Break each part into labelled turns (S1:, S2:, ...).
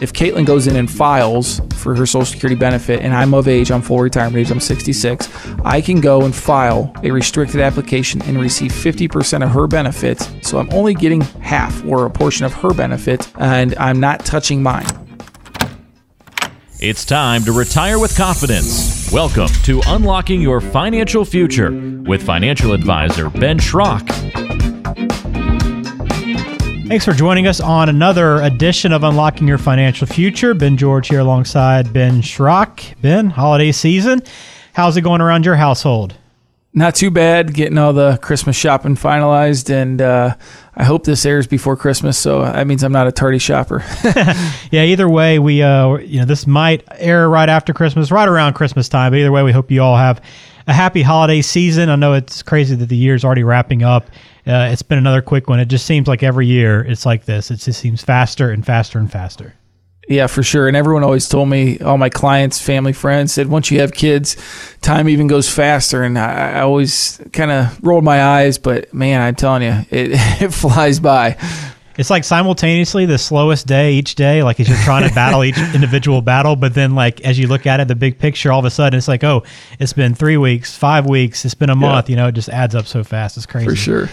S1: If Caitlin goes in and files for her Social Security benefit, and I'm of age, I'm full retirement age, I'm 66, I can go and file a restricted application and receive 50% of her benefits. So I'm only getting half or a portion of her benefit, and I'm not touching mine.
S2: It's time to retire with confidence. Welcome to Unlocking Your Financial Future with financial advisor Ben Schrock.
S3: Thanks for joining us on another edition of Unlocking Your Financial Future. Ben George here alongside Ben Schrock. Ben, holiday season. How's it going around your household?
S1: Not too bad. Getting all the Christmas shopping finalized, and uh, I hope this airs before Christmas, so that means I'm not a tardy shopper.
S3: yeah. Either way, we uh, you know this might air right after Christmas, right around Christmas time. But either way, we hope you all have a happy holiday season. I know it's crazy that the year's already wrapping up. Uh, it's been another quick one. It just seems like every year it's like this. It just seems faster and faster and faster.
S1: Yeah, for sure. And everyone always told me, all my clients, family, friends said, once you have kids, time even goes faster. And I, I always kind of rolled my eyes, but man, I'm telling you, it, it flies by.
S3: It's like simultaneously the slowest day each day, like as you're trying to battle each individual battle, but then like as you look at it, the big picture, all of a sudden it's like, oh, it's been three weeks, five weeks, it's been a month. Yeah. You know, it just adds up so fast. It's crazy.
S1: For sure.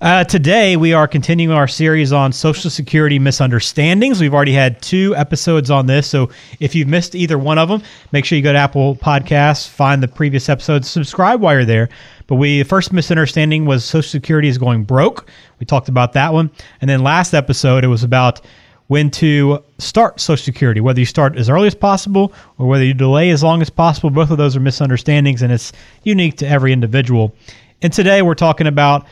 S3: Uh, today, we are continuing our series on Social Security misunderstandings. We've already had two episodes on this. So if you've missed either one of them, make sure you go to Apple Podcasts, find the previous episodes, subscribe while you're there. But we, the first misunderstanding was Social Security is going broke. We talked about that one. And then last episode, it was about when to start Social Security, whether you start as early as possible or whether you delay as long as possible. Both of those are misunderstandings, and it's unique to every individual. And today we're talking about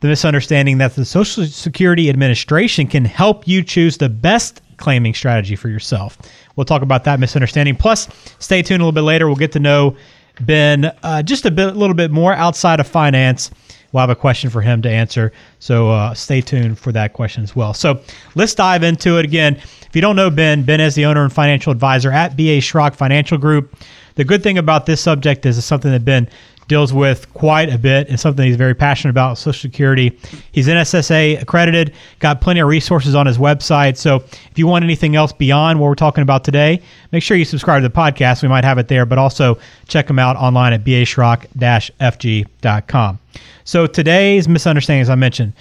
S3: the misunderstanding that the Social Security Administration can help you choose the best claiming strategy for yourself. We'll talk about that misunderstanding. Plus, stay tuned a little bit later. We'll get to know Ben uh, just a bit, a little bit more outside of finance. We'll have a question for him to answer. So uh, stay tuned for that question as well. So let's dive into it again. If you don't know Ben, Ben is the owner and financial advisor at BA Schrock Financial Group. The good thing about this subject is it's something that Ben deals with quite a bit and something he's very passionate about Social Security. He's NSSA accredited, got plenty of resources on his website. So if you want anything else beyond what we're talking about today, make sure you subscribe to the podcast. We might have it there, but also check him out online at baschrock-fg.com. So today's misunderstanding, as I mentioned,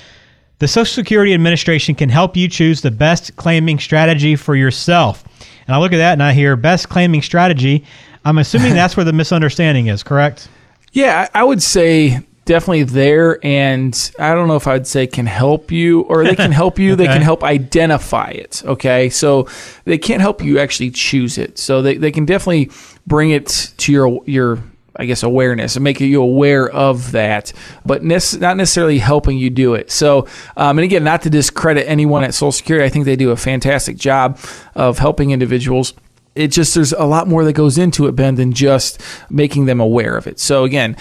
S3: the Social Security Administration can help you choose the best claiming strategy for yourself. And I look at that and I hear best claiming strategy. I'm assuming that's where the misunderstanding is, correct?
S1: Yeah, I would say definitely there and i don't know if i'd say can help you or they can help you okay. they can help identify it okay so they can't help you actually choose it so they, they can definitely bring it to your your I guess awareness and making you aware of that, but ne- not necessarily helping you do it. So, um, and again, not to discredit anyone at Social Security, I think they do a fantastic job of helping individuals it just there's a lot more that goes into it, Ben, than just making them aware of it. So again,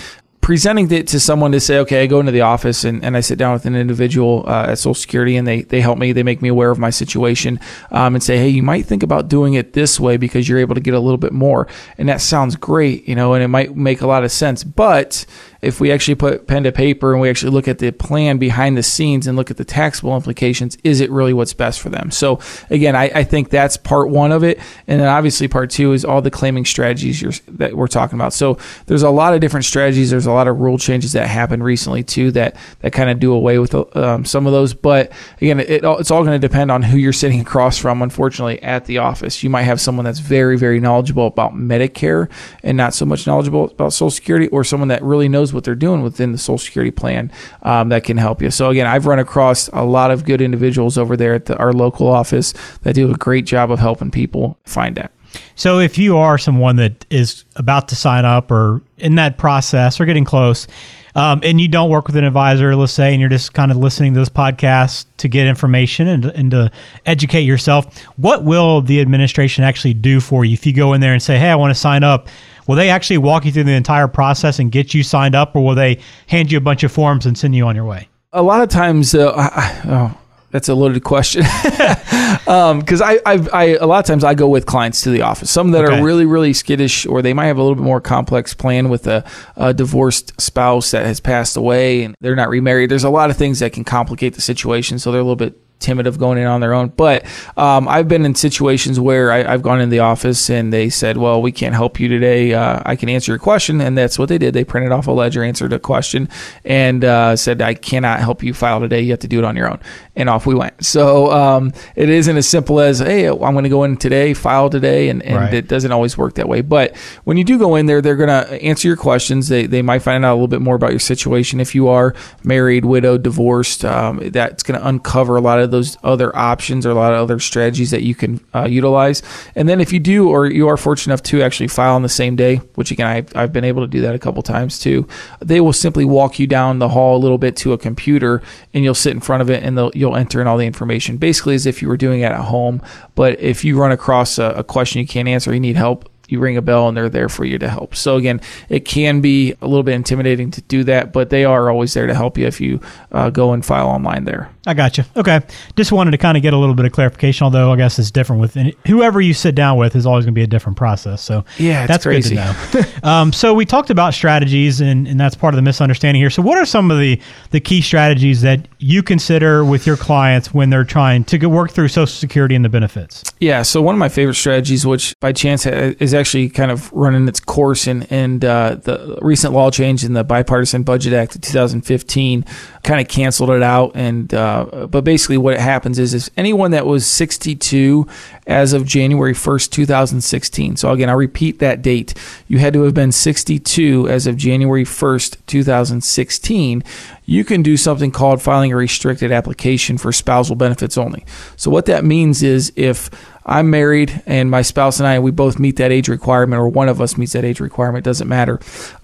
S1: presenting it to someone to say, okay, I go into the office and, and I sit down with an individual uh, at Social Security and they, they help me, they make me aware of my situation um, and say, hey, you might think about doing it this way because you're able to get a little bit more. And that sounds great, you know, and it might make a lot of sense. But if we actually put pen to paper and we actually look at the plan behind the scenes and look at the taxable implications, is it really what's best for them? So again, I, I think that's part one of it, and then obviously part two is all the claiming strategies that we're talking about. So there's a lot of different strategies. There's a lot of rule changes that happened recently too that that kind of do away with um, some of those. But again, it, it's all going to depend on who you're sitting across from. Unfortunately, at the office, you might have someone that's very very knowledgeable about Medicare and not so much knowledgeable about Social Security, or someone that really knows what they're doing within the Social Security plan um, that can help you. So again, I've run across a lot of good individuals over there at the, our local office that do a great job of helping people find that.
S3: So if you are someone that is about to sign up or in that process or getting close, um, and you don't work with an advisor, let's say, and you're just kind of listening to this podcast to get information and, and to educate yourself, what will the administration actually do for you if you go in there and say, hey, I want to sign up? Will they actually walk you through the entire process and get you signed up, or will they hand you a bunch of forms and send you on your way?
S1: A lot of times, uh, I, oh, that's a loaded question because um, I, I, I, a lot of times I go with clients to the office. Some that okay. are really, really skittish, or they might have a little bit more complex plan with a, a, divorced spouse that has passed away and they're not remarried. There's a lot of things that can complicate the situation, so they're a little bit timid of going in on their own. But um, I've been in situations where I, have gone in the office and they said, "Well, we can't help you today. Uh, I can answer your question," and that's what they did. They printed off a ledger, answered a question, and uh, said, "I cannot help you file today. You have to do it on your own." And off we went. So um, it isn't as simple as, "Hey, I'm going to go in today, file today," and, and right. it doesn't always work that way. But when you do go in there, they're going to answer your questions. They they might find out a little bit more about your situation if you are married, widowed, divorced. Um, that's going to uncover a lot of those other options or a lot of other strategies that you can uh, utilize. And then if you do, or you are fortunate enough to actually file on the same day, which again, I've, I've been able to do that a couple times too, they will simply walk you down the hall a little bit to a computer and you'll sit in front of it and you'll enter in all the information basically as if you were doing it at home. But if you run across a, a question you can't answer, you need help, you ring a bell and they're there for you to help. So again, it can be a little bit intimidating to do that, but they are always there to help you if you uh, go and file online there.
S3: I got you. Okay, just wanted to kind of get a little bit of clarification. Although I guess it's different with any, whoever you sit down with is always going to be a different process. So
S1: yeah,
S3: that's
S1: crazy.
S3: good to know. um, so we talked about strategies, and, and that's part of the misunderstanding here. So what are some of the the key strategies that you consider with your clients when they're trying to work through Social Security and the benefits?
S1: Yeah. So one of my favorite strategies, which by chance is actually kind of running its course in, and uh, the recent law change in the Bipartisan Budget Act of 2015 kind of canceled it out. And uh, but basically, what happens is, if anyone that was 62 as of January 1st, 2016. So again, I'll repeat that date. You had to have been 62 as of January 1st, 2016. You can do something called filing a restricted application for spousal benefits only. So what that means is if I'm married and my spouse and I, we both meet that age requirement, or one of us meets that age requirement, doesn't matter.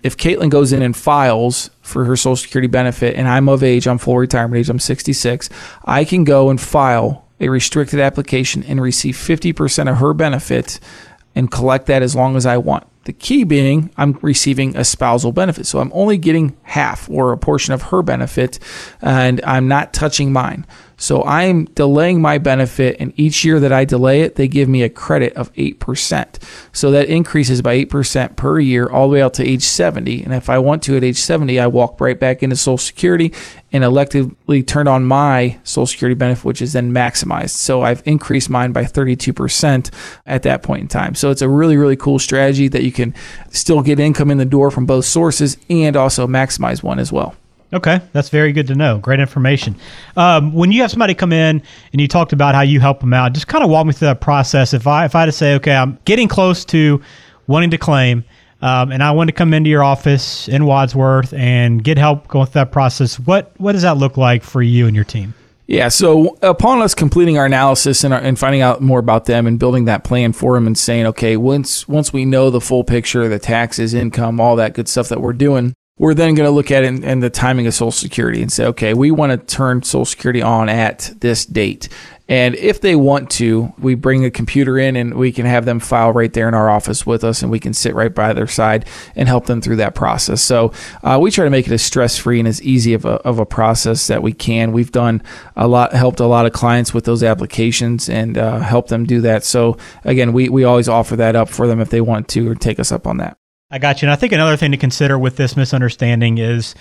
S1: If Caitlin goes in and files for her Social Security benefit and I'm of age, I'm full retirement age, I'm 66, I can go and file a restricted application and receive 50% of her benefit and collect that as long as I want. The key being I'm receiving a spousal benefit. So I'm only getting half or a portion of her benefit and I'm not touching mine. So I'm delaying my benefit, and each year that I delay it, they give me a credit of 8%. So that increases by 8% per year all the way out to age 70. And if I want to at age 70, I walk right back into Social Security and electively turn on my Social Security benefit, which is then maximized. So I've increased mine by 32% at that point in time. So it's a really, really cool strategy that you can still get income in the door from both sources and also maximize one as well.
S3: Okay, that's very good to know. Great information. Um, when you have somebody come in and you talked about how you help them out, just kind of walk me through that process. If I if I had to say, okay, I'm getting close to wanting to claim, um, and I want to come into your office in Wadsworth and get help going through that process, what what does that look like for you and your team?
S1: Yeah, so upon us completing our analysis and, our, and finding out more about them and building that plan for them and saying, okay, once once we know the full picture, the taxes, income, all that good stuff that we're doing, we're then going to look at it and the timing of Social Security and say, okay, we want to turn Social Security on at this date. And if they want to, we bring a computer in and we can have them file right there in our office with us, and we can sit right by their side and help them through that process. So uh, we try to make it as stress free and as easy of a, of a process that we can. We've done a lot, helped a lot of clients with those applications and uh, helped them do that. So again, we, we always offer that up for them if they want to or take us up on that.
S3: I got you. And I think another thing to consider with this misunderstanding is,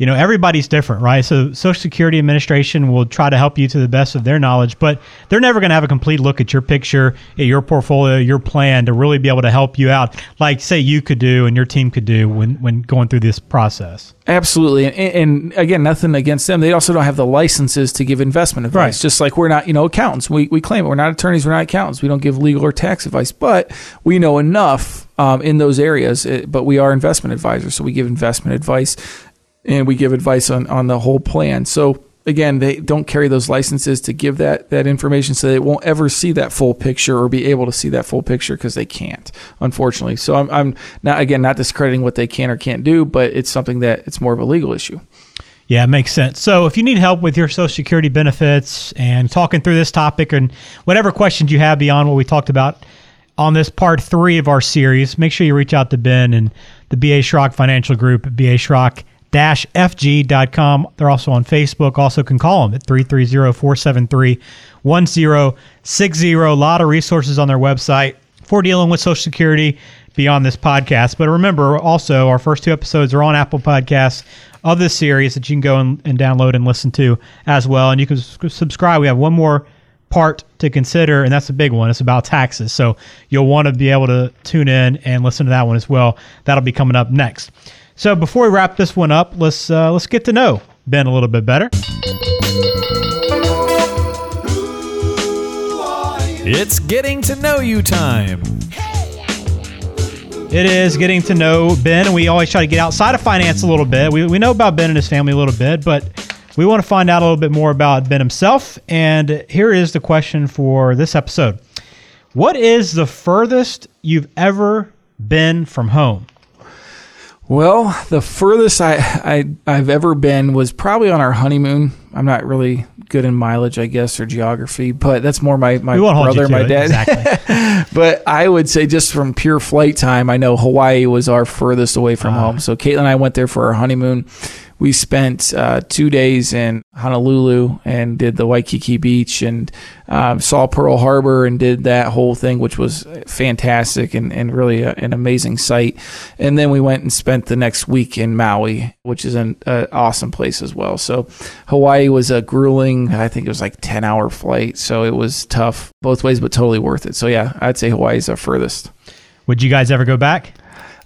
S3: you know, everybody's different, right? So Social Security Administration will try to help you to the best of their knowledge, but they're never going to have a complete look at your picture, at your portfolio, your plan to really be able to help you out, like say you could do and your team could do when when going through this process.
S1: Absolutely, and, and, again, nothing against them. They also don't have the licenses to give investment advice. Right. Just like we're not, you know, accountants. We we claim it. we're not attorneys. We're not accountants. We don't give legal or tax advice, but we know enough um, in those areas. But we are investment advisors, so we give investment advice, and we give advice on on the whole plan. So again, they don't carry those licenses to give that that information, so they won't ever see that full picture or be able to see that full picture because they can't, unfortunately. So I'm, I'm not again not discrediting what they can or can't do, but it's something that it's more of a legal issue.
S3: Yeah, it makes sense. So if you need help with your Social Security benefits and talking through this topic and whatever questions you have beyond what we talked about on this part three of our series, make sure you reach out to Ben and the BA Schrock Financial Group at BA Schrock fg.com. They're also on Facebook. Also can call them at 330-473-1060. A lot of resources on their website for dealing with Social Security beyond this podcast. But remember, also, our first two episodes are on Apple Podcasts, of this series that you can go and, and download and listen to as well. And you can subscribe. We have one more part to consider, and that's a big one. It's about taxes. So you'll want to be able to tune in and listen to that one as well. That'll be coming up next. So before we wrap this one up, let's uh, let's get to know Ben a little bit better.
S4: It's getting to know you time.
S3: It is getting to know Ben, and we always try to get outside of finance a little bit. We, we know about Ben and his family a little bit, but we want to find out a little bit more about Ben himself. And here is the question for this episode What is the furthest you've ever been from home?
S1: Well, the furthest I, I I've ever been was probably on our honeymoon. I'm not really good in mileage, I guess, or geography, but that's more my my
S3: We won't hold
S1: brother, my dad.
S3: Exactly.
S1: but I would say just from pure flight time, I know Hawaii was our furthest away from
S3: Ah.
S1: home. So Caitlin and I went there for our honeymoon. We spent uh, two days in Honolulu and did the Waikiki Beach and um, saw Pearl Harbor and did that whole thing, which was fantastic and, and really a, an amazing sight. And then we went and spent the next week in Maui, which is an uh, awesome place as well. So Hawaii was a grueling, I think it was like 10 hour flight. So it was tough both ways, but totally worth it. So yeah, I'd say Hawaii's our furthest.
S3: Would you guys ever go back?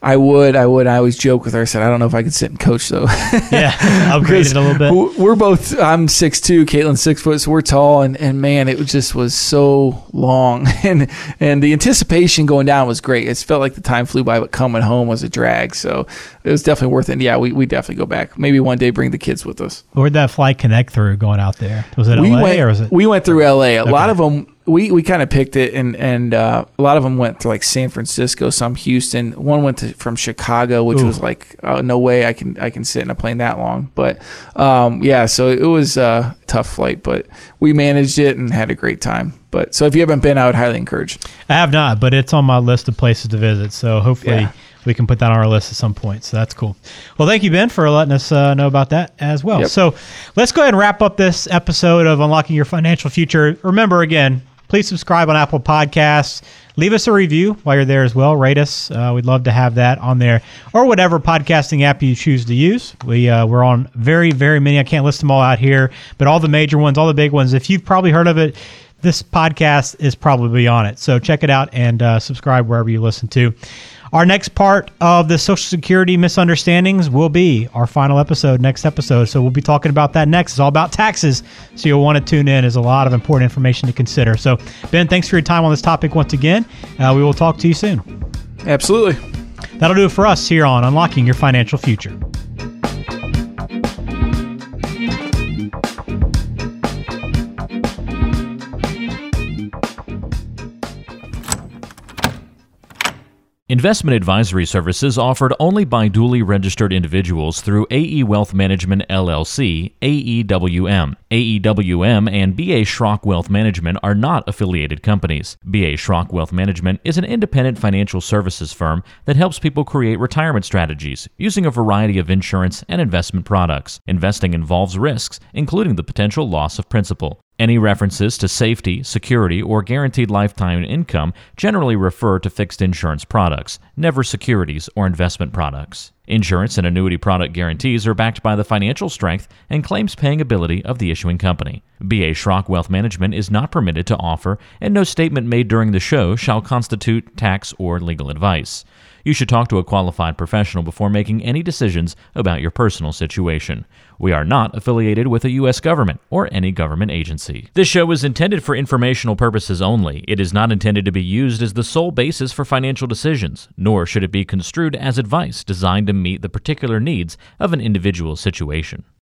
S1: I would, I would. I always joke with her. I said, I don't know if I could sit and coach though.
S3: Yeah, upgrade it a little bit.
S1: We're both. I'm six two. Caitlin's six foot, so we're tall. And, and man, it just was so long, and and the anticipation going down was great. It felt like the time flew by, but coming home was a drag. So it was definitely worth it. And yeah, we we definitely go back. Maybe one day bring the kids with us.
S3: Where'd that flight connect through going out there? Was it
S1: we
S3: LA
S1: went,
S3: or was it?
S1: We went through L.A. A lot of them. We, we kind of picked it, and and uh, a lot of them went to like San Francisco, some Houston. One went to from Chicago, which
S3: Ooh.
S1: was like, oh, no way I can I can sit in a plane that long. But um, yeah, so it was a tough flight, but we managed it and had a great time. But so if you haven't been, I would highly encourage.
S3: I have not, but it's on my list of places to visit. So hopefully
S1: Yeah.
S3: we can put that on our list at some point. So that's cool. Well, thank you, Ben, for letting us uh, know about that as well.
S1: Yep.
S3: So let's go ahead and wrap up this episode of Unlocking Your Financial Future. Remember, again, please subscribe on Apple Podcasts. Leave us a review while you're there as well. Rate us. Uh, we'd love to have that on there or whatever podcasting app you choose to use. We, uh, we're on very, very many. I can't list them all out here, but all the major ones, all the big ones. If you've probably heard of it, this podcast is probably on it. So check it out and uh, subscribe wherever you listen to. Our next part of the Social Security misunderstandings will be our final episode, next episode. So we'll be talking about that next. It's all about taxes. So you'll want to tune in. There's a lot of important information to consider. So, Ben, thanks for your time on this topic once again. Uh, we will talk to you soon.
S1: Absolutely.
S3: That'll do it for us here on Unlocking Your Financial Future.
S2: Investment advisory services offered only by duly registered individuals through AE Wealth Management LLC, AEWM. AEWM and BA Schrock Wealth Management are not affiliated companies. BA Schrock Wealth Management is an independent financial services firm that helps people create retirement strategies using a variety of insurance and investment products. Investing involves risks, including the potential loss of principal. Any references to safety, security, or guaranteed lifetime income generally refer to fixed insurance products, never securities or investment products. Insurance and annuity product guarantees are backed by the financial strength and claims paying ability of the issuing company. BA Schrock Wealth Management is not permitted to offer, and no statement made during the show shall constitute tax or legal advice. You should talk to a qualified professional before making any decisions about your personal situation. We are not affiliated with the U.S. government or any government agency. This show is intended for informational purposes only. It is not intended to be used as the sole basis for financial decisions, nor should it be construed as advice designed to meet the particular needs of an individual situation.